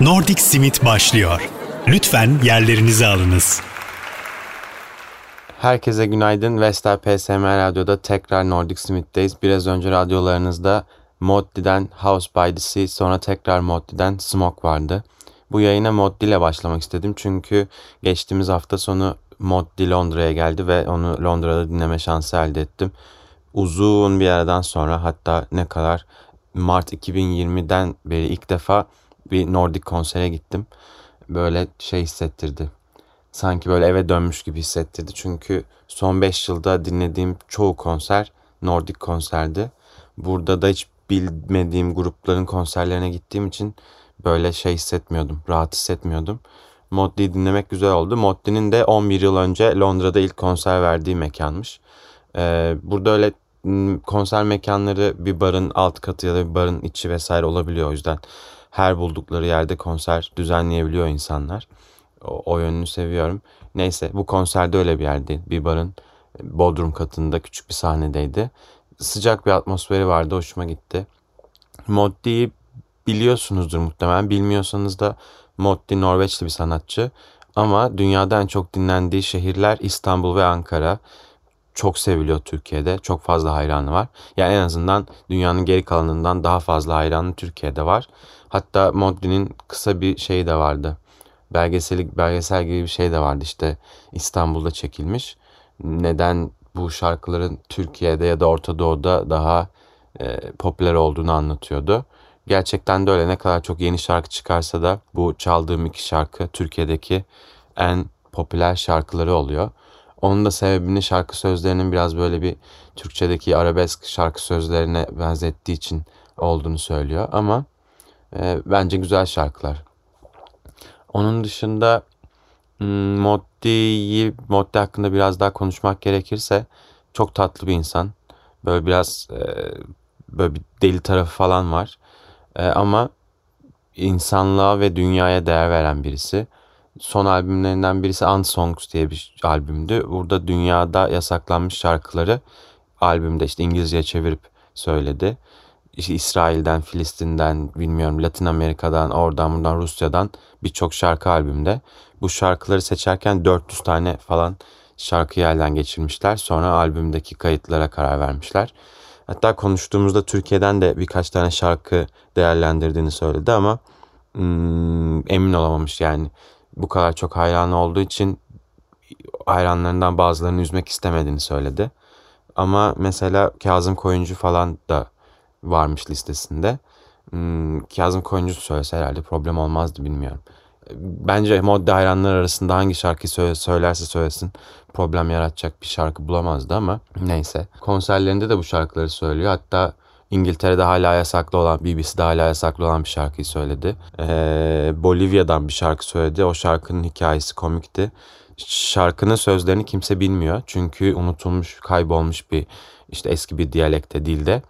Nordic Simit başlıyor. Lütfen yerlerinizi alınız. Herkese günaydın. Vestel PSM Radyo'da tekrar Nordic Smith'teyiz. Biraz önce radyolarınızda Moddi'den House by the Sea sonra tekrar Moddi'den Smoke vardı. Bu yayına Moddi ile başlamak istedim çünkü geçtiğimiz hafta sonu Moddi Londra'ya geldi ve onu Londra'da dinleme şansı elde ettim. Uzun bir aradan sonra hatta ne kadar Mart 2020'den beri ilk defa bir Nordic konsere gittim. Böyle şey hissettirdi. Sanki böyle eve dönmüş gibi hissettirdi. Çünkü son 5 yılda dinlediğim çoğu konser Nordic konserdi. Burada da hiç bilmediğim grupların konserlerine gittiğim için böyle şey hissetmiyordum. Rahat hissetmiyordum. Moddi'yi dinlemek güzel oldu. Moddi'nin de 11 yıl önce Londra'da ilk konser verdiği mekanmış. Ee, burada öyle konser mekanları bir barın alt katı ya da bir barın içi vesaire olabiliyor. O yüzden her buldukları yerde konser düzenleyebiliyor insanlar. O, o yönünü seviyorum. Neyse bu konserde öyle bir yerde. Bir barın bodrum katında küçük bir sahnedeydi. Sıcak bir atmosferi vardı. Hoşuma gitti. Moddi'yi biliyorsunuzdur muhtemelen. Bilmiyorsanız da Moddi Norveçli bir sanatçı. Ama dünyada en çok dinlendiği şehirler İstanbul ve Ankara. Çok seviliyor Türkiye'de. Çok fazla hayranı var. Yani en azından dünyanın geri kalanından daha fazla hayranı Türkiye'de var. Hatta Modri'nin kısa bir şeyi de vardı. Belgeselik, belgesel gibi bir şey de vardı işte İstanbul'da çekilmiş. Neden bu şarkıların Türkiye'de ya da Orta Doğu'da daha e, popüler olduğunu anlatıyordu. Gerçekten de öyle ne kadar çok yeni şarkı çıkarsa da bu çaldığım iki şarkı Türkiye'deki en popüler şarkıları oluyor. Onun da sebebini şarkı sözlerinin biraz böyle bir Türkçedeki arabesk şarkı sözlerine benzettiği için olduğunu söylüyor. Ama e, bence güzel şarkılar. Onun dışında hmm, Moddi'yi, Moddi hakkında biraz daha konuşmak gerekirse çok tatlı bir insan. Böyle biraz e, böyle bir deli tarafı falan var. E, ama insanlığa ve dünyaya değer veren birisi. Son albümlerinden birisi Unsongs diye bir albümdü. Burada dünyada yasaklanmış şarkıları albümde işte İngilizce çevirip söyledi işte İsrail'den, Filistin'den, bilmiyorum Latin Amerika'dan, oradan buradan Rusya'dan birçok şarkı albümde. Bu şarkıları seçerken 400 tane falan şarkıyı elden geçirmişler. Sonra albümdeki kayıtlara karar vermişler. Hatta konuştuğumuzda Türkiye'den de birkaç tane şarkı değerlendirdiğini söyledi ama hmm, emin olamamış yani. Bu kadar çok hayranı olduğu için hayranlarından bazılarını üzmek istemediğini söyledi. Ama mesela Kazım Koyuncu falan da varmış listesinde. Hmm, Kazım Koyuncu söylese herhalde problem olmazdı bilmiyorum. Bence modde hayranlar arasında hangi şarkıyı söylerse söylesin problem yaratacak bir şarkı bulamazdı ama neyse. Konserlerinde de bu şarkıları söylüyor. Hatta İngiltere'de hala yasaklı olan, BBC'de hala yasaklı olan bir şarkıyı söyledi. Ee, Bolivya'dan bir şarkı söyledi. O şarkının hikayesi komikti. Şarkının sözlerini kimse bilmiyor. Çünkü unutulmuş, kaybolmuş bir işte eski bir diyalekte, dilde.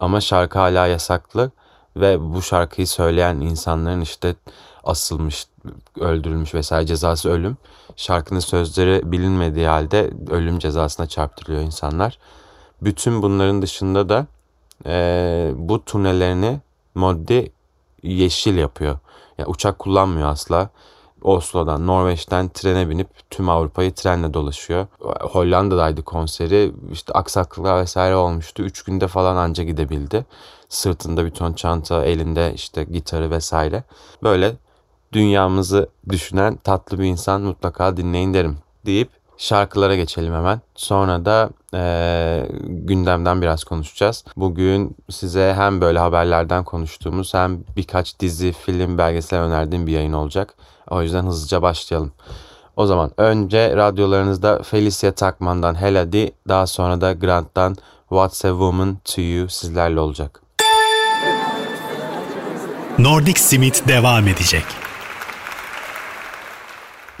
Ama şarkı hala yasaklı ve bu şarkıyı söyleyen insanların işte asılmış, öldürülmüş vesaire cezası ölüm. Şarkının sözleri bilinmediği halde ölüm cezasına çarptırılıyor insanlar. Bütün bunların dışında da e, bu turnelerini Moddi yeşil yapıyor. Yani uçak kullanmıyor asla. Oslo'dan, Norveç'ten trene binip tüm Avrupa'yı trenle dolaşıyor. Hollanda'daydı konseri. İşte aksaklıklar vesaire olmuştu. Üç günde falan anca gidebildi. Sırtında bir ton çanta, elinde işte gitarı vesaire. Böyle dünyamızı düşünen tatlı bir insan mutlaka dinleyin derim deyip şarkılara geçelim hemen. Sonra da e, gündemden biraz konuşacağız. Bugün size hem böyle haberlerden konuştuğumuz hem birkaç dizi, film, belgesel önerdiğim bir yayın olacak. O yüzden hızlıca başlayalım. O zaman önce radyolarınızda Felicia Takman'dan Heladi, daha sonra da Grant'tan What's a Woman to You sizlerle olacak. Nordic Simit devam edecek.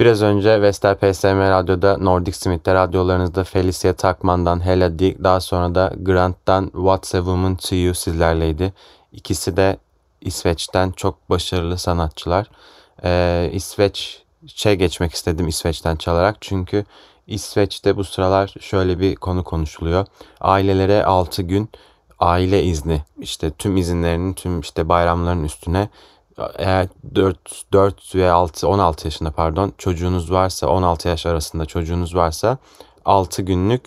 Biraz önce Vestel PSM Radyo'da Nordic Smith'te radyolarınızda Felicia Takman'dan Hella Dick daha sonra da Grant'tan What's a Woman to You sizlerleydi. İkisi de İsveç'ten çok başarılı sanatçılar. Ee, İsveç'e geçmek istedim İsveç'ten çalarak çünkü İsveç'te bu sıralar şöyle bir konu konuşuluyor. Ailelere 6 gün aile izni işte tüm izinlerinin tüm işte bayramların üstüne eğer 4, 4 ve 6, 16 yaşında pardon çocuğunuz varsa 16 yaş arasında çocuğunuz varsa 6 günlük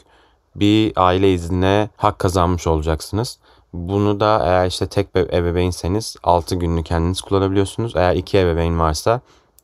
bir aile iznine hak kazanmış olacaksınız. Bunu da eğer işte tek ebeveynseniz 6 günlük kendiniz kullanabiliyorsunuz. Eğer iki ebeveyn varsa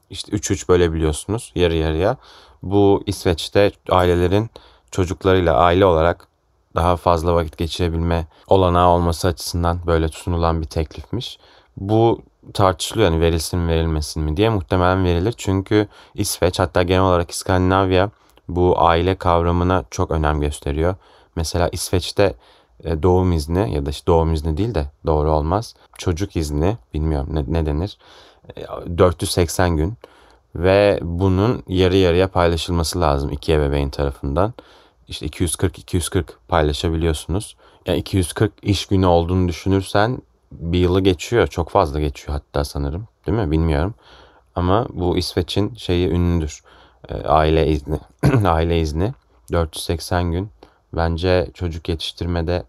işte 3-3 bölebiliyorsunuz yarı yarıya. Bu İsveç'te ailelerin çocuklarıyla aile olarak daha fazla vakit geçirebilme olanağı olması açısından böyle sunulan bir teklifmiş. Bu tartışılıyor yani verilsin mi verilmesin mi diye muhtemelen verilir. Çünkü İsveç hatta genel olarak İskandinavya bu aile kavramına çok önem gösteriyor. Mesela İsveç'te doğum izni ya da işte doğum izni değil de doğru olmaz. Çocuk izni bilmiyorum ne, ne denir. 480 e, gün ve bunun yarı yarıya paylaşılması lazım iki ebeveyn tarafından. İşte 240-240 paylaşabiliyorsunuz. Yani 240 iş günü olduğunu düşünürsen bir yılı geçiyor. Çok fazla geçiyor hatta sanırım. Değil mi? Bilmiyorum. Ama bu İsveç'in şeyi ünlüdür. E, aile izni. aile izni. 480 gün. Bence çocuk yetiştirmede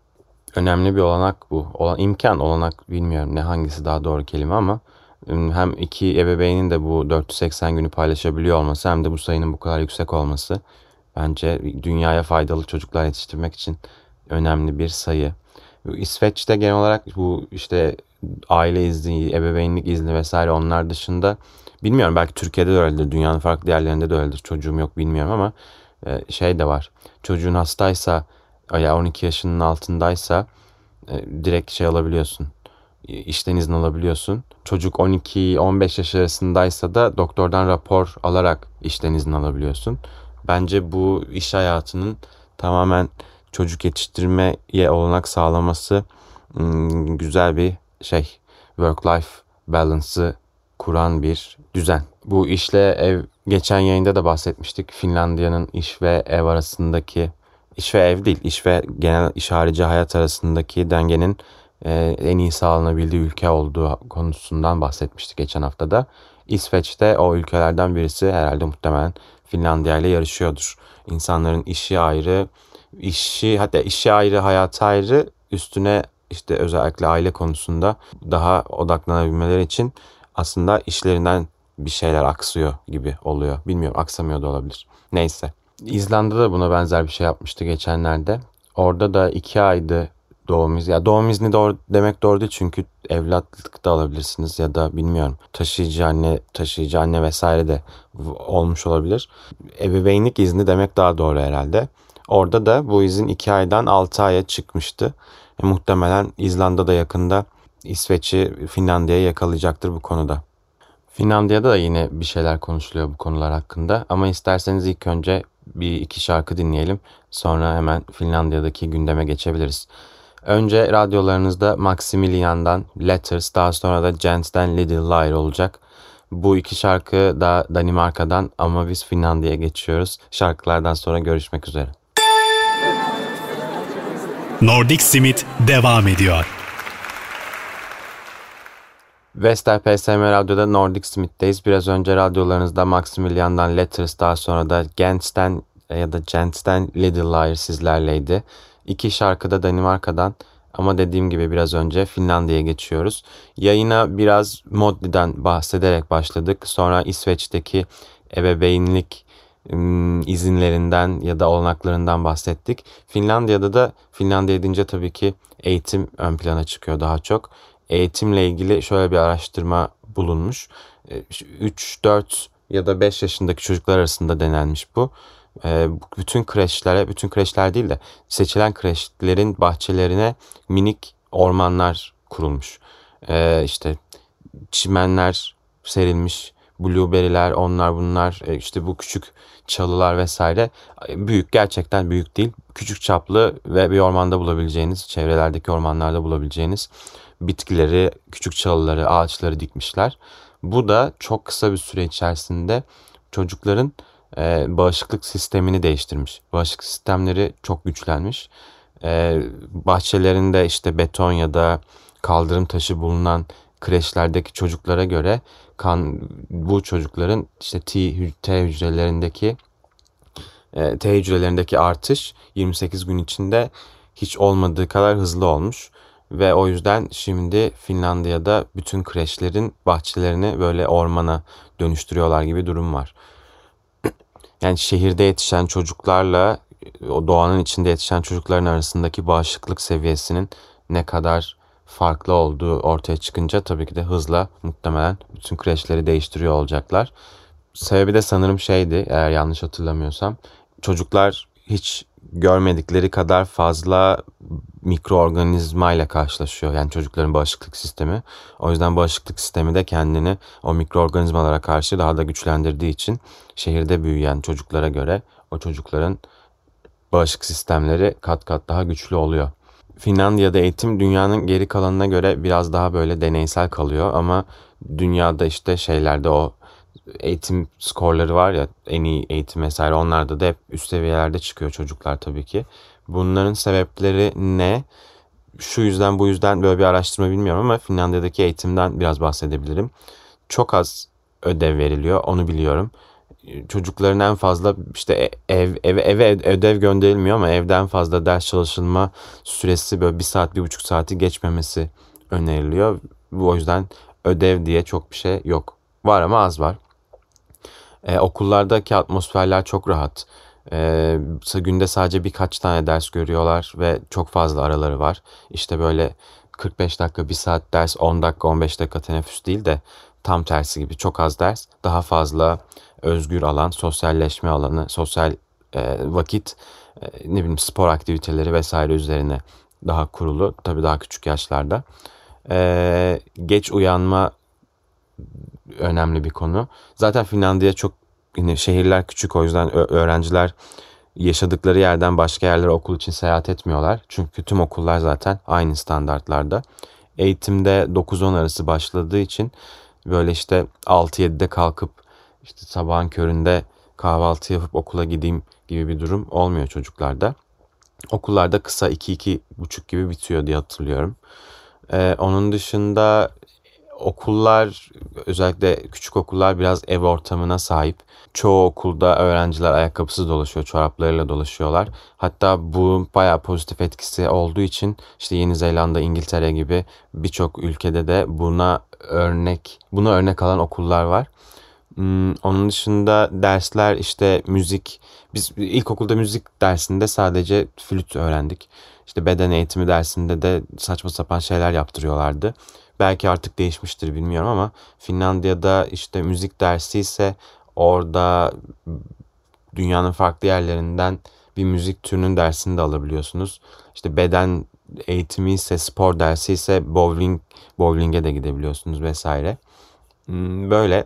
önemli bir olanak bu. Olan imkan olanak bilmiyorum ne hangisi daha doğru kelime ama hem iki ebeveynin de bu 480 günü paylaşabiliyor olması hem de bu sayının bu kadar yüksek olması bence dünyaya faydalı çocuklar yetiştirmek için önemli bir sayı. İsveç'te genel olarak bu işte aile izni, ebeveynlik izni vesaire onlar dışında bilmiyorum belki Türkiye'de de öyledir, dünyanın farklı yerlerinde de öyledir. Çocuğum yok bilmiyorum ama şey de var. Çocuğun hastaysa ya 12 yaşının altındaysa e, direkt şey alabiliyorsun. İşten izin alabiliyorsun. Çocuk 12-15 yaş arasındaysa da doktordan rapor alarak işten izin alabiliyorsun. Bence bu iş hayatının tamamen çocuk yetiştirmeye olanak sağlaması güzel bir şey. Work-life balance'ı kuran bir düzen. Bu işle ev geçen yayında da bahsetmiştik. Finlandiya'nın iş ve ev arasındaki iş ve ev değil, iş ve genel iş harici hayat arasındaki dengenin e, en iyi sağlanabildiği ülke olduğu konusundan bahsetmiştik geçen haftada. İsveç'te o ülkelerden birisi herhalde muhtemelen Finlandiya ile yarışıyordur. İnsanların işi ayrı, işi hatta işi ayrı, hayatı ayrı üstüne işte özellikle aile konusunda daha odaklanabilmeleri için aslında işlerinden bir şeyler aksıyor gibi oluyor. Bilmiyorum aksamıyor da olabilir. Neyse. İzlanda'da da buna benzer bir şey yapmıştı geçenlerde. Orada da iki aydı doğum izni. Ya doğum izni doğru demek doğru değil çünkü evlatlık da alabilirsiniz ya da bilmiyorum taşıyıcı anne, taşıyıcı anne vesaire de olmuş olabilir. Ebeveynlik izni demek daha doğru herhalde. Orada da bu izin 2 aydan 6 aya çıkmıştı. E, muhtemelen İzlanda'da yakında İsveç'i Finlandiya'ya yakalayacaktır bu konuda. Finlandiya'da da yine bir şeyler konuşuluyor bu konular hakkında ama isterseniz ilk önce bir iki şarkı dinleyelim. Sonra hemen Finlandiya'daki gündeme geçebiliriz. Önce radyolarınızda Maximilian'dan Letters, daha sonra da Gents'ten Little Liar olacak. Bu iki şarkı da Danimarka'dan ama biz Finlandiya'ya geçiyoruz. Şarkılardan sonra görüşmek üzere. Nordic Simit devam ediyor. Vestel PSM Radyo'da Nordic Smith'teyiz. Biraz önce radyolarınızda Maximilian'dan Letters daha sonra da Gents'ten ya da Gents'ten Little Liar sizlerleydi. İki şarkı da Danimarka'dan ama dediğim gibi biraz önce Finlandiya'ya geçiyoruz. Yayına biraz Modli'den bahsederek başladık. Sonra İsveç'teki ebeveynlik izinlerinden ya da olanaklarından bahsettik. Finlandiya'da da Finlandiya deyince tabii ki eğitim ön plana çıkıyor daha çok. Eğitimle ilgili şöyle bir araştırma bulunmuş. 3, 4 ya da 5 yaşındaki çocuklar arasında denenmiş bu. Bütün kreşlere, bütün kreşler değil de seçilen kreşlerin bahçelerine minik ormanlar kurulmuş. İşte çimenler serilmiş, blueberry'ler, onlar bunlar, işte bu küçük çalılar vesaire büyük gerçekten büyük değil. Küçük çaplı ve bir ormanda bulabileceğiniz, çevrelerdeki ormanlarda bulabileceğiniz bitkileri, küçük çalıları, ağaçları dikmişler. Bu da çok kısa bir süre içerisinde çocukların e, bağışıklık sistemini değiştirmiş. Bağışıklık sistemleri çok güçlenmiş. E, bahçelerinde işte beton ya da kaldırım taşı bulunan kreşlerdeki çocuklara göre kan bu çocukların işte T, T hücrelerindeki e, T hücrelerindeki artış 28 gün içinde hiç olmadığı kadar hızlı olmuş. Ve o yüzden şimdi Finlandiya'da bütün kreşlerin bahçelerini böyle ormana dönüştürüyorlar gibi durum var. Yani şehirde yetişen çocuklarla o doğanın içinde yetişen çocukların arasındaki bağışıklık seviyesinin ne kadar farklı olduğu ortaya çıkınca tabii ki de hızla muhtemelen bütün kreşleri değiştiriyor olacaklar. Sebebi de sanırım şeydi eğer yanlış hatırlamıyorsam. Çocuklar hiç görmedikleri kadar fazla mikroorganizma ile karşılaşıyor. Yani çocukların bağışıklık sistemi. O yüzden bağışıklık sistemi de kendini o mikroorganizmalara karşı daha da güçlendirdiği için şehirde büyüyen çocuklara göre o çocukların bağışıklık sistemleri kat kat daha güçlü oluyor. Finlandiya'da eğitim dünyanın geri kalanına göre biraz daha böyle deneysel kalıyor ama dünyada işte şeylerde o eğitim skorları var ya en iyi eğitim vesaire onlarda da hep üst seviyelerde çıkıyor çocuklar tabii ki. Bunların sebepleri ne? Şu yüzden bu yüzden böyle bir araştırma bilmiyorum ama Finlandiya'daki eğitimden biraz bahsedebilirim. Çok az ödev veriliyor onu biliyorum. Çocukların en fazla işte e, ev, eve, eve ödev gönderilmiyor ama evden fazla ders çalışılma süresi böyle bir saat bir buçuk saati geçmemesi öneriliyor. Bu o yüzden ödev diye çok bir şey yok. Var ama az var. Ee, okullardaki atmosferler çok rahat. Ee, günde sadece birkaç tane ders görüyorlar ve çok fazla araları var. İşte böyle 45 dakika, bir saat ders, 10 dakika, 15 dakika teneffüs değil de tam tersi gibi çok az ders, daha fazla özgür alan, sosyalleşme alanı, sosyal e, vakit, e, ne bileyim spor aktiviteleri vesaire üzerine daha kurulu. Tabii daha küçük yaşlarda. E, geç uyanma önemli bir konu. Zaten Finlandiya çok yine şehirler küçük o yüzden öğrenciler yaşadıkları yerden başka yerlere okul için seyahat etmiyorlar. Çünkü tüm okullar zaten aynı standartlarda. Eğitimde 9-10 arası başladığı için böyle işte 6-7'de kalkıp işte sabahın köründe kahvaltı yapıp okula gideyim gibi bir durum olmuyor çocuklarda. Okullarda kısa 2-2,5 gibi bitiyor diye hatırlıyorum. Ee, onun dışında okullar özellikle küçük okullar biraz ev ortamına sahip. Çoğu okulda öğrenciler ayakkabısız dolaşıyor, çoraplarıyla dolaşıyorlar. Hatta bu bayağı pozitif etkisi olduğu için işte Yeni Zelanda, İngiltere gibi birçok ülkede de buna örnek, buna örnek alan okullar var. Hmm, onun dışında dersler işte müzik. Biz ilkokulda müzik dersinde sadece flüt öğrendik. İşte beden eğitimi dersinde de saçma sapan şeyler yaptırıyorlardı. Belki artık değişmiştir bilmiyorum ama Finlandiya'da işte müzik dersi ise orada dünyanın farklı yerlerinden bir müzik türünün dersini de alabiliyorsunuz. İşte beden eğitimi ise spor dersi ise bowling bowling'e de gidebiliyorsunuz vesaire. Hmm, böyle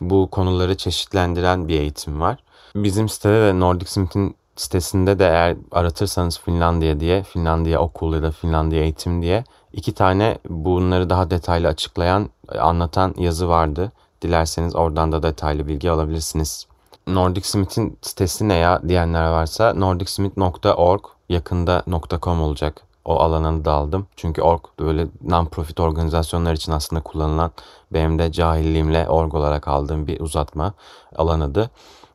bu konuları çeşitlendiren bir eğitim var. Bizim sitede de Nordic Smith'in sitesinde de eğer aratırsanız Finlandiya diye, Finlandiya okul ya da Finlandiya eğitim diye iki tane bunları daha detaylı açıklayan, anlatan yazı vardı. Dilerseniz oradan da detaylı bilgi alabilirsiniz. Nordic Smith'in sitesi ne ya diyenler varsa nordicsmith.org yakında .com olacak. O alanını da aldım. Çünkü org böyle non-profit organizasyonlar için aslında kullanılan benim de cahilliğimle org olarak aldığım bir uzatma alanıdı.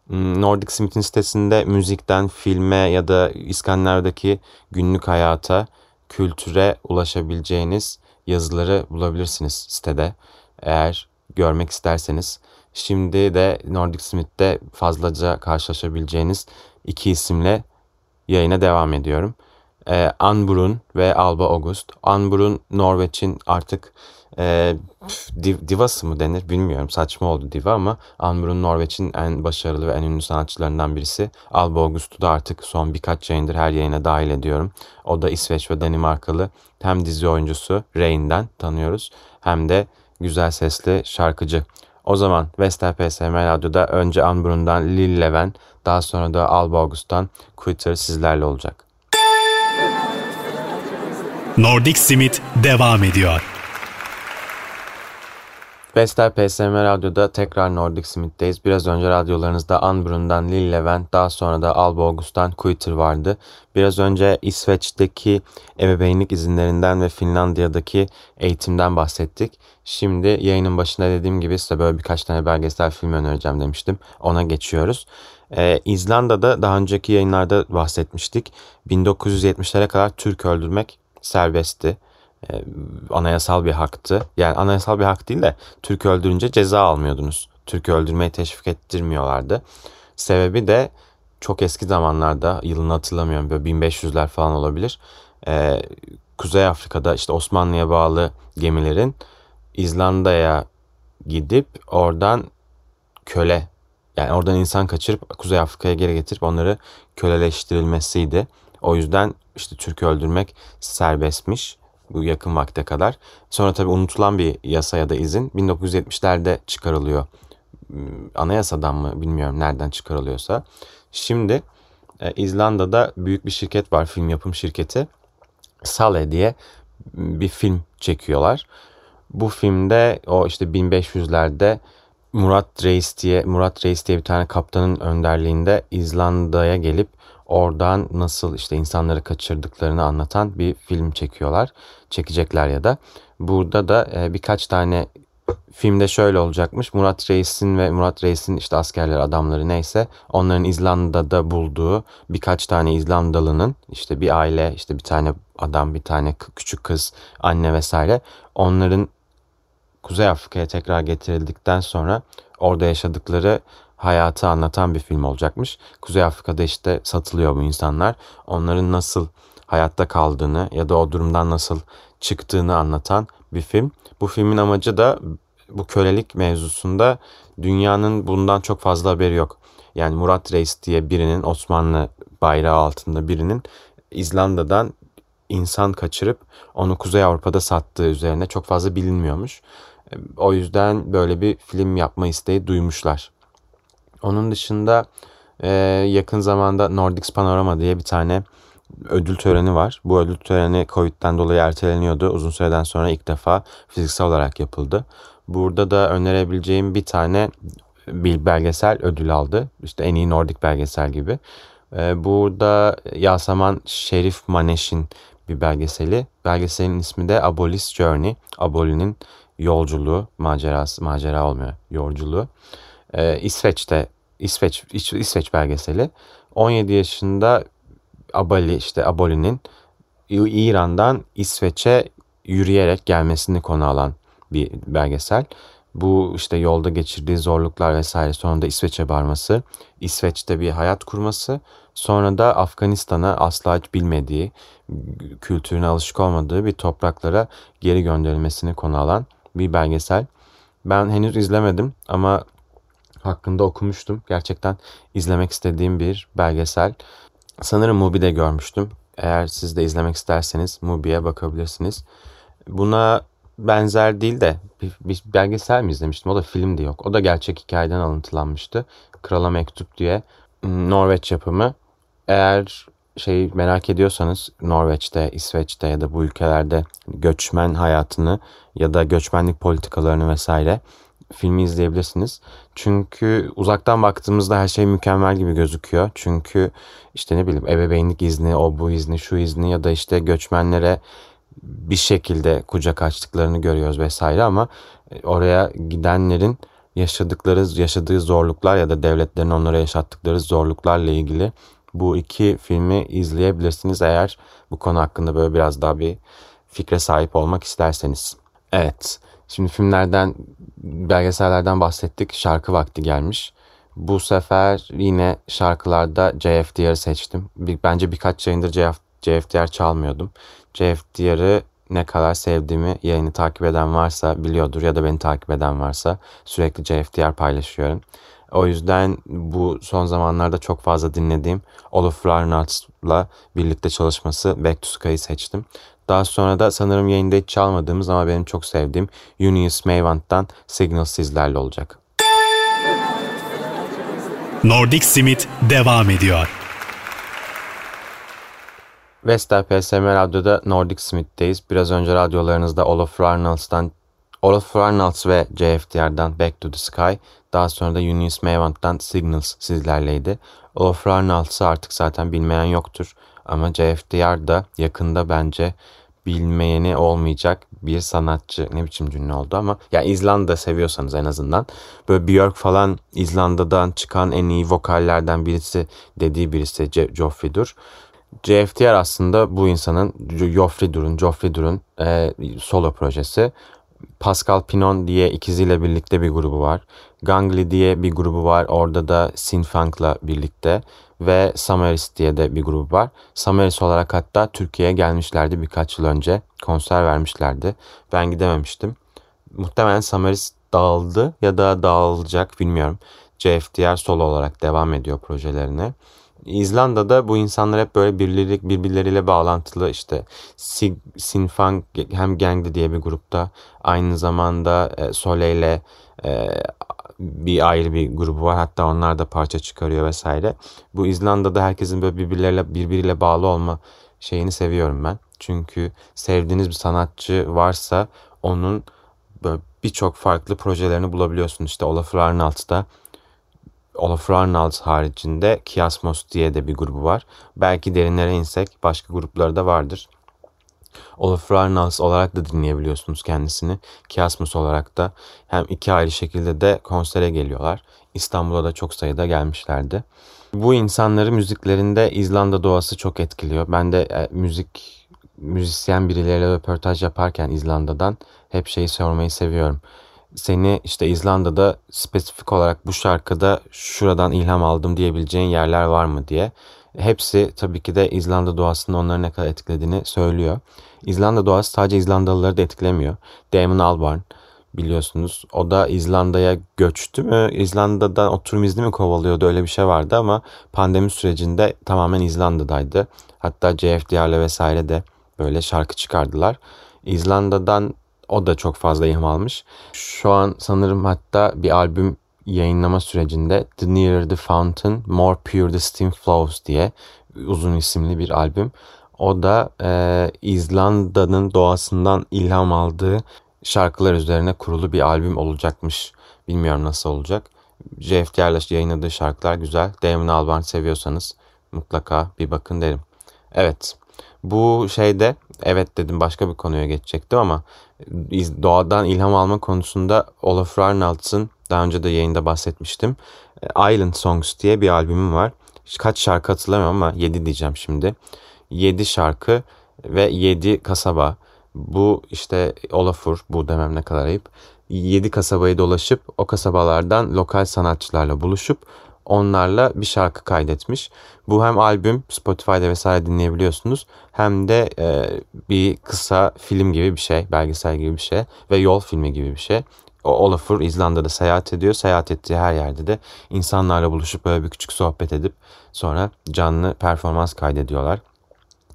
Hmm, Nordic Smith'in sitesinde müzikten filme ya da İskandinav'daki günlük hayata, kültüre ulaşabileceğiniz yazıları bulabilirsiniz sitede. Eğer görmek isterseniz. Şimdi de Nordic Smith'te fazlaca karşılaşabileceğiniz iki isimle yayına devam ediyorum. Ee, Anburun ve Alba August. Anburun Norveç'in artık e, div, divası mı denir bilmiyorum. Saçma oldu diva ama Anburun Norveç'in en başarılı ve en ünlü sanatçılarından birisi. Alba August'u da artık son birkaç yayındır her yayına dahil ediyorum. O da İsveç ve Danimarkalı hem dizi oyuncusu Rain'den tanıyoruz hem de güzel sesli şarkıcı. O zaman Vestel PSM Radyo'da önce Anburun'dan Lil Leven, daha sonra da Alba August'tan Quitter sizlerle olacak. Nordic Simit devam ediyor. Vestel PSM Radyo'da tekrar Nordic Smith'teyiz. Biraz önce radyolarınızda Anbrun'dan Lil Levent, daha sonra da Alba August'tan Quitter vardı. Biraz önce İsveç'teki ebeveynlik izinlerinden ve Finlandiya'daki eğitimden bahsettik. Şimdi yayının başında dediğim gibi size böyle birkaç tane belgesel film önereceğim demiştim. Ona geçiyoruz. Ee, İzlanda'da daha önceki yayınlarda bahsetmiştik. 1970'lere kadar Türk öldürmek serbestti. E, anayasal bir haktı. Yani anayasal bir hak değil de Türk öldürünce ceza almıyordunuz. Türk öldürmeyi teşvik ettirmiyorlardı. Sebebi de çok eski zamanlarda yılını hatırlamıyorum böyle 1500'ler falan olabilir. Ee, Kuzey Afrika'da işte Osmanlı'ya bağlı gemilerin İzlanda'ya gidip oradan köle yani oradan insan kaçırıp Kuzey Afrika'ya geri getirip onları köleleştirilmesiydi. O yüzden işte Türk öldürmek serbestmiş bu yakın vakte kadar. Sonra tabii unutulan bir yasa ya da izin 1970'lerde çıkarılıyor. Hmm, anayasadan mı bilmiyorum nereden çıkarılıyorsa. Şimdi e, İzlanda'da büyük bir şirket var film yapım şirketi. Sale diye bir film çekiyorlar. Bu filmde o işte 1500'lerde Murat Reis diye Murat Reis diye bir tane kaptanın önderliğinde İzlanda'ya gelip oradan nasıl işte insanları kaçırdıklarını anlatan bir film çekiyorlar. Çekecekler ya da. Burada da e, birkaç tane filmde şöyle olacakmış. Murat Reis'in ve Murat Reis'in işte askerler adamları neyse onların İzlanda'da bulduğu birkaç tane İzlandalı'nın işte bir aile işte bir tane adam bir tane küçük kız anne vesaire onların Kuzey Afrika'ya tekrar getirildikten sonra orada yaşadıkları hayatı anlatan bir film olacakmış. Kuzey Afrika'da işte satılıyor bu insanlar. Onların nasıl hayatta kaldığını ya da o durumdan nasıl çıktığını anlatan bir film. Bu filmin amacı da bu kölelik mevzusunda dünyanın bundan çok fazla haberi yok. Yani Murat Reis diye birinin Osmanlı bayrağı altında birinin İzlanda'dan insan kaçırıp onu Kuzey Avrupa'da sattığı üzerine çok fazla bilinmiyormuş. O yüzden böyle bir film yapma isteği duymuşlar. Onun dışında e, yakın zamanda Nordics Panorama diye bir tane ödül töreni var. Bu ödül töreni Covid'den dolayı erteleniyordu. Uzun süreden sonra ilk defa fiziksel olarak yapıldı. Burada da önerebileceğim bir tane bir belgesel ödül aldı. İşte en iyi Nordik belgesel gibi. Ee, burada Yasaman Şerif Maneş'in bir belgeseli. Belgeselin ismi de Abolis Journey. Aboli'nin yolculuğu, macerası, macera olmuyor, yolculuğu. Ee, İsveç'te, İsveç, İsveç belgeseli. 17 yaşında Abali işte Aboli'nin İran'dan İsveç'e yürüyerek gelmesini konu alan bir belgesel. Bu işte yolda geçirdiği zorluklar vesaire sonunda İsveç'e varması, İsveç'te bir hayat kurması, sonra da Afganistan'a asla hiç bilmediği, kültürüne alışık olmadığı bir topraklara geri gönderilmesini konu alan bir belgesel. Ben henüz izlemedim ama hakkında okumuştum. Gerçekten izlemek istediğim bir belgesel. Sanırım Mubi'de görmüştüm. Eğer siz de izlemek isterseniz Mubi'ye bakabilirsiniz. Buna benzer değil de bir, bir belgesel mi izlemiştim? O da film de yok. O da gerçek hikayeden alıntılanmıştı. Krala Mektup diye Norveç yapımı. Eğer şey merak ediyorsanız Norveç'te, İsveç'te ya da bu ülkelerde göçmen hayatını ya da göçmenlik politikalarını vesaire filmi izleyebilirsiniz. Çünkü uzaktan baktığımızda her şey mükemmel gibi gözüküyor. Çünkü işte ne bileyim ebeveynlik izni, o bu izni, şu izni ya da işte göçmenlere bir şekilde kucak açtıklarını görüyoruz vesaire ama e, oraya gidenlerin yaşadıkları yaşadığı zorluklar ya da devletlerin onlara yaşattıkları zorluklarla ilgili bu iki filmi izleyebilirsiniz eğer bu konu hakkında böyle biraz daha bir fikre sahip olmak isterseniz. Evet. Şimdi filmlerden, belgesellerden bahsettik. Şarkı vakti gelmiş. Bu sefer yine şarkılarda JFDR'ı seçtim. Bence birkaç yayındır JF, JFDR çalmıyordum. JFDR'ı ne kadar sevdiğimi yayını takip eden varsa biliyordur ya da beni takip eden varsa sürekli JFDR paylaşıyorum. O yüzden bu son zamanlarda çok fazla dinlediğim Olaf Larnartz'la birlikte çalışması Back to Sky'ı seçtim. Daha sonra da sanırım yayında hiç çalmadığımız ama benim çok sevdiğim Unius Mavant'tan Signal sizlerle olacak. Nordic Simit devam ediyor. Vestel PSM Radyo'da Nordic Smith'teyiz. Biraz önce radyolarınızda Olaf Arnolds'tan Olaf Arnolds ve JFDR'dan Back to the Sky, daha sonra da Unius Mavant'tan Signals sizlerleydi. Olaf Arnolds'ı artık zaten bilmeyen yoktur. Ama JFDR da yakında bence bilmeyeni olmayacak bir sanatçı. Ne biçim cümle oldu ama ya İzlanda seviyorsanız en azından böyle Björk falan İzlanda'dan çıkan en iyi vokallerden birisi dediği birisi Joffrey'dur. CFTR aslında bu insanın Joffrey Dur'un, Joffrey Dur'un e, solo projesi. Pascal Pinon diye ikiziyle birlikte bir grubu var. Gangli diye bir grubu var. Orada da Sinfunk'la birlikte ve Samaris diye de bir grubu var. Samaris olarak hatta Türkiye'ye gelmişlerdi birkaç yıl önce. Konser vermişlerdi. Ben gidememiştim. Muhtemelen Samaris dağıldı ya da dağılacak bilmiyorum. CFDR solo olarak devam ediyor projelerine. İzlanda'da bu insanlar hep böyle birbirleri, birbirleriyle bağlantılı işte Sig, Sinfang hem Gang'di diye bir grupta aynı zamanda e, Soleil'le e, bir ayrı bir grubu var. Hatta onlar da parça çıkarıyor vesaire. Bu İzlanda'da herkesin böyle birbirleriyle birbiriyle bağlı olma şeyini seviyorum ben. Çünkü sevdiğiniz bir sanatçı varsa onun böyle birçok farklı projelerini bulabiliyorsunuz. İşte Olafur Arnalt'ta Olaf Arnold haricinde Kiasmos diye de bir grubu var. Belki derinlere insek başka grupları da vardır. Olaf Arnold olarak da dinleyebiliyorsunuz kendisini. Kiasmos olarak da hem iki ayrı şekilde de konsere geliyorlar. İstanbul'a da çok sayıda gelmişlerdi. Bu insanları müziklerinde İzlanda doğası çok etkiliyor. Ben de e, müzik müzisyen birileriyle röportaj yaparken İzlanda'dan hep şeyi sormayı seviyorum seni işte İzlanda'da spesifik olarak bu şarkıda şuradan ilham aldım diyebileceğin yerler var mı diye. Hepsi tabii ki de İzlanda doğasının onları ne kadar etkilediğini söylüyor. İzlanda doğası sadece İzlandalıları da etkilemiyor. Damon Albarn biliyorsunuz. O da İzlanda'ya göçtü mü? İzlanda'dan oturum izni mi kovalıyordu? Öyle bir şey vardı ama pandemi sürecinde tamamen İzlanda'daydı. Hatta CFDR'le vesaire de böyle şarkı çıkardılar. İzlanda'dan o da çok fazla ilham almış. Şu an sanırım hatta bir albüm yayınlama sürecinde The Nearer the Fountain, More Pure the Steam Flows diye uzun isimli bir albüm. O da e, İzlanda'nın doğasından ilham aldığı şarkılar üzerine kurulu bir albüm olacakmış. Bilmiyorum nasıl olacak. JFDR'la yayınladığı şarkılar güzel. Damon Albarn seviyorsanız mutlaka bir bakın derim. Evet. Bu şeyde evet dedim başka bir konuya geçecektim ama doğadan ilham alma konusunda Olaf Arnalds'ın daha önce de yayında bahsetmiştim. E, Island Songs diye bir albümüm var. Kaç şarkı hatırlamıyorum ama 7 diyeceğim şimdi. 7 şarkı ve 7 kasaba. Bu işte Olafur, bu demem ne kadar ayıp. 7 kasabayı dolaşıp o kasabalardan lokal sanatçılarla buluşup onlarla bir şarkı kaydetmiş. Bu hem albüm Spotify'da vesaire dinleyebiliyorsunuz hem de e, bir kısa film gibi bir şey, belgesel gibi bir şey ve yol filmi gibi bir şey. O Olafur İzlanda'da seyahat ediyor. Seyahat ettiği her yerde de insanlarla buluşup böyle bir küçük sohbet edip sonra canlı performans kaydediyorlar.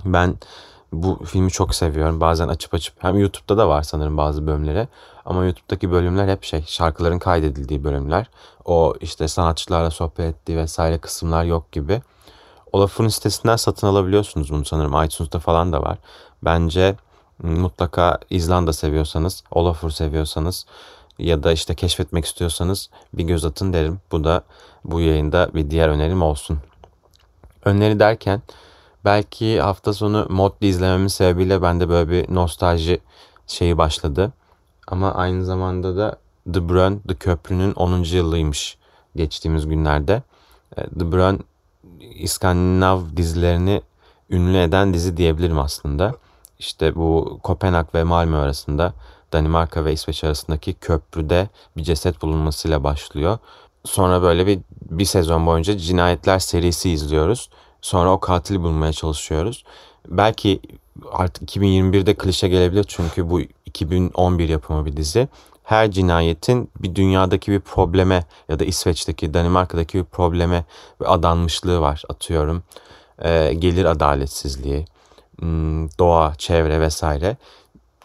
Ben bu filmi çok seviyorum. Bazen açıp açıp hem YouTube'da da var sanırım bazı bölümleri. Ama YouTube'daki bölümler hep şey şarkıların kaydedildiği bölümler. O işte sanatçılarla sohbet ettiği vesaire kısımlar yok gibi. Olaf'ın sitesinden satın alabiliyorsunuz bunu sanırım. iTunes'da falan da var. Bence mutlaka İzlanda seviyorsanız, Olafur seviyorsanız ya da işte keşfetmek istiyorsanız bir göz atın derim. Bu da bu yayında bir diğer önerim olsun. Öneri derken belki hafta sonu Modli izlememin sebebiyle bende böyle bir nostalji şeyi başladı. Ama aynı zamanda da The Brön, The Köprü'nün 10. yılıymış geçtiğimiz günlerde. E, The Brön İskandinav dizilerini ünlü eden dizi diyebilirim aslında. İşte bu Kopenhag ve Malmö arasında Danimarka ve İsveç arasındaki köprüde bir ceset bulunmasıyla başlıyor. Sonra böyle bir, bir sezon boyunca cinayetler serisi izliyoruz. Sonra o katili bulmaya çalışıyoruz. Belki artık 2021'de klişe gelebilir çünkü bu 2011 yapımı bir dizi. Her cinayetin bir dünyadaki bir probleme ya da İsveç'teki, Danimarka'daki bir probleme ve adanmışlığı var atıyorum. E, gelir adaletsizliği, hmm, doğa, çevre vesaire.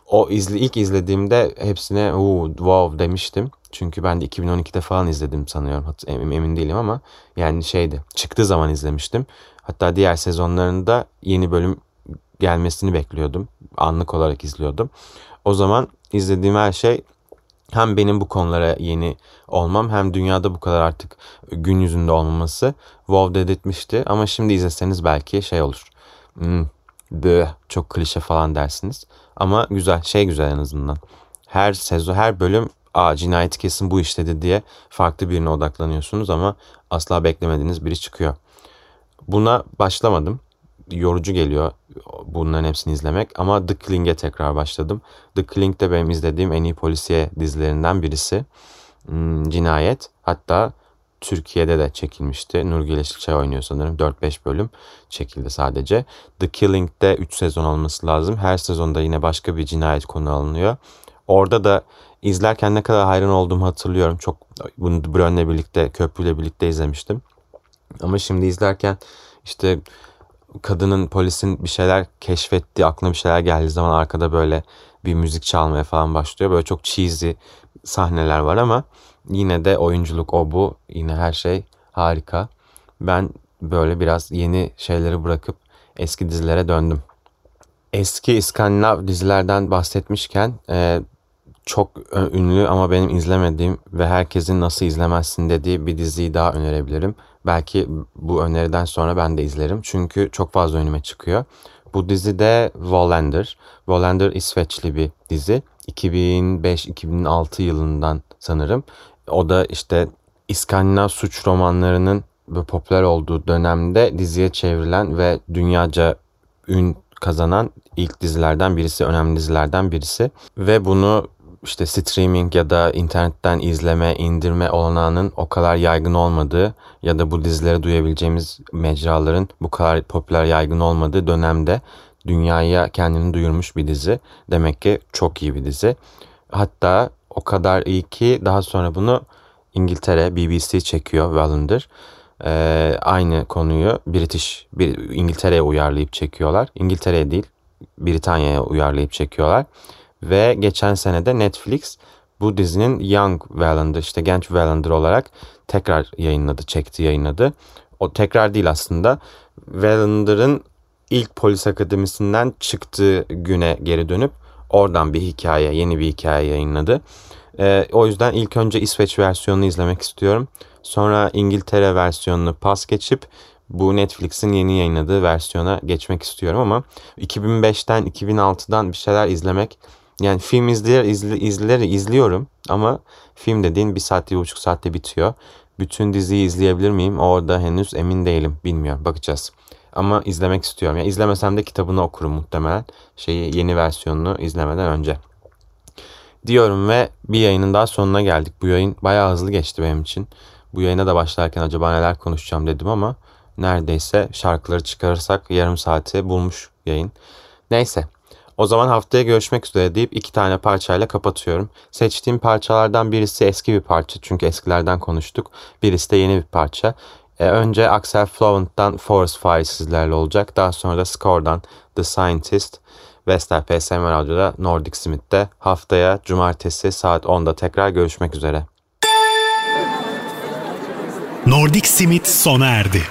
O izle, ilk izlediğimde hepsine wow demiştim. Çünkü ben de 2012'de falan izledim sanıyorum. Emin değilim ama yani şeydi. Çıktığı zaman izlemiştim. Hatta diğer sezonlarında yeni bölüm gelmesini bekliyordum. Anlık olarak izliyordum. O zaman izlediğim her şey hem benim bu konulara yeni olmam hem dünyada bu kadar artık gün yüzünde olmaması WoW dedirtmişti. Ama şimdi izleseniz belki şey olur. Hmm, böh, çok klişe falan dersiniz. Ama güzel, şey güzel en azından. Her sezon, her bölüm aa cinayeti kesin bu işledi diye farklı birine odaklanıyorsunuz ama asla beklemediğiniz biri çıkıyor. Buna başlamadım. yorucu geliyor bunların hepsini izlemek. Ama The Killing'e tekrar başladım. The Killing de benim izlediğim en iyi polisiye dizilerinden birisi. Hmm, cinayet. Hatta Türkiye'de de çekilmişti. Nurgül Yeşilçay oynuyor sanırım. 4-5 bölüm çekildi sadece. The Killing'de 3 sezon olması lazım. Her sezonda yine başka bir cinayet konu alınıyor. Orada da izlerken ne kadar hayran olduğumu hatırlıyorum. Çok bunu Brön'le birlikte, Köprü'yle birlikte izlemiştim. Ama şimdi izlerken işte kadının polisin bir şeyler keşfettiği, aklına bir şeyler geldiği zaman arkada böyle bir müzik çalmaya falan başlıyor. Böyle çok cheesy sahneler var ama yine de oyunculuk o bu. Yine her şey harika. Ben böyle biraz yeni şeyleri bırakıp eski dizilere döndüm. Eski İskandinav dizilerden bahsetmişken e, çok ünlü ama benim izlemediğim ve herkesin nasıl izlemezsin dediği bir diziyi daha önerebilirim. Belki bu öneriden sonra ben de izlerim. Çünkü çok fazla önüme çıkıyor. Bu dizi de Wallander. Wallander İsveçli bir dizi. 2005-2006 yılından sanırım. O da işte İskandinav suç romanlarının popüler olduğu dönemde diziye çevrilen ve dünyaca ün kazanan ilk dizilerden birisi, önemli dizilerden birisi. Ve bunu işte streaming ya da internetten izleme, indirme olanağının o kadar yaygın olmadığı ya da bu dizileri duyabileceğimiz mecraların bu kadar popüler yaygın olmadığı dönemde dünyaya kendini duyurmuş bir dizi. Demek ki çok iyi bir dizi. Hatta o kadar iyi ki daha sonra bunu İngiltere, BBC çekiyor Wallander. Ee, aynı konuyu British, bir, İngiltere'ye uyarlayıp çekiyorlar. İngiltere'ye değil, Britanya'ya uyarlayıp çekiyorlar. Ve geçen sene de Netflix bu dizinin Young Wallander işte genç Wallander olarak tekrar yayınladı, çekti yayınladı. O tekrar değil aslında. Wallander'ın ilk polis akademisinden çıktığı güne geri dönüp oradan bir hikaye, yeni bir hikaye yayınladı. Ee, o yüzden ilk önce İsveç versiyonunu izlemek istiyorum. Sonra İngiltere versiyonunu pas geçip bu Netflix'in yeni yayınladığı versiyona geçmek istiyorum ama 2005'ten 2006'dan bir şeyler izlemek yani film izler, izle, izler, izliyorum ama film dediğin bir saat, bir buçuk saatte bitiyor. Bütün diziyi izleyebilir miyim? Orada henüz emin değilim. Bilmiyorum. Bakacağız. Ama izlemek istiyorum. Yani izlemesem de kitabını okurum muhtemelen. Şeyi yeni versiyonunu izlemeden önce. Diyorum ve bir yayının daha sonuna geldik. Bu yayın bayağı hızlı geçti benim için. Bu yayına da başlarken acaba neler konuşacağım dedim ama neredeyse şarkıları çıkarırsak yarım saati bulmuş yayın. Neyse o zaman haftaya görüşmek üzere deyip iki tane parçayla kapatıyorum. Seçtiğim parçalardan birisi eski bir parça çünkü eskilerden konuştuk. Birisi de yeni bir parça. Ee, önce Axel Flowant'tan Forest Fire sizlerle olacak. Daha sonra da Score'dan The Scientist. Vestel PSM Radyo'da Nordic Smith'te haftaya cumartesi saat 10'da tekrar görüşmek üzere. Nordic Smith sona erdi.